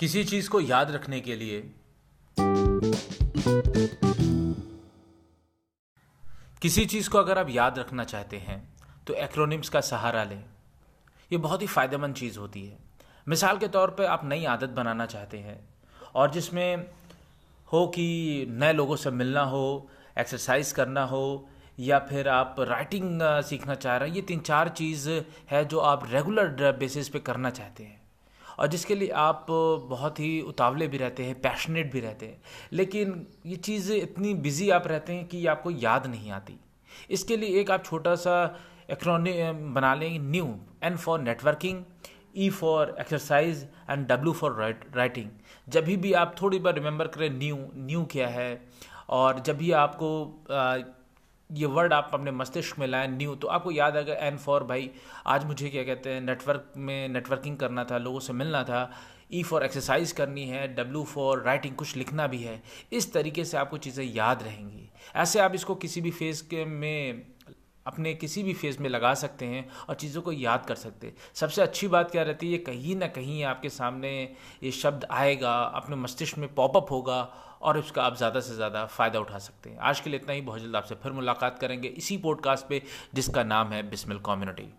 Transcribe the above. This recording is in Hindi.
किसी चीज़ को याद रखने के लिए। किसी चीज़ को अगर आप याद रखना चाहते हैं तो एक्रोनिम्स का सहारा लें। ये बहुत ही फ़ायदेमंद चीज़ होती है। मिसाल के तौर पे आप नई आदत बनाना चाहते हैं, और जिसमें हो कि नए लोगों से मिलना हो एक्सरसाइज करना हो, या फिर आप राइटिंग सीखना चाह रहे हैं, ये तीन चार चीज़ है जो आप रेगुलर बेसिस पे करना चाहते हैं। और जिसके लिए आप बहुत ही उतावले भी रहते हैं पैशनेट भी रहते हैं। लेकिन ये चीज़ इतनी बिज़ी आप रहते हैं कि आपको याद नहीं आती। इसके लिए एक आप छोटा सा एक्रोनी बना लें new N for networking E for exercise and W for writing जब भी आप थोड़ी बार रिमेंबर करें न्यू न्यू क्या है? और जब भी आपको ये वर्ड आप अपने मस्तिष्क में लाएँ न्यू तो आपको याद आएगा एन फॉर भाई, आज मुझे क्या कहते हैं नेटवर्क में नेटवर्किंग करना था, लोगों से मिलना था ई फॉर एक्सरसाइज करनी है डब्ल्यू फॉर राइटिंग कुछ लिखना भी है, इस तरीके से आपको चीज़ें याद रहेंगी। ऐसे आप इसको किसी भी फ़ेज़ के में, अपने किसी भी फ़ेज़ में लगा सकते हैं और चीज़ों को याद कर सकते हैं। सबसे अच्छी बात क्या रहती है, कहीं ना कहीं आपके सामने ये शब्द आएगा, अपने मस्तिष्क में पॉपअप होगा और उसका आप ज़्यादा से ज़्यादा फ़ायदा उठा सकते हैं। आज के लिए इतना ही। बहुत जल्द आपसे फिर मुलाकात करेंगे इसी पॉडकास्ट पे, जिसका नाम है बिस्मिल कम्युनिटी।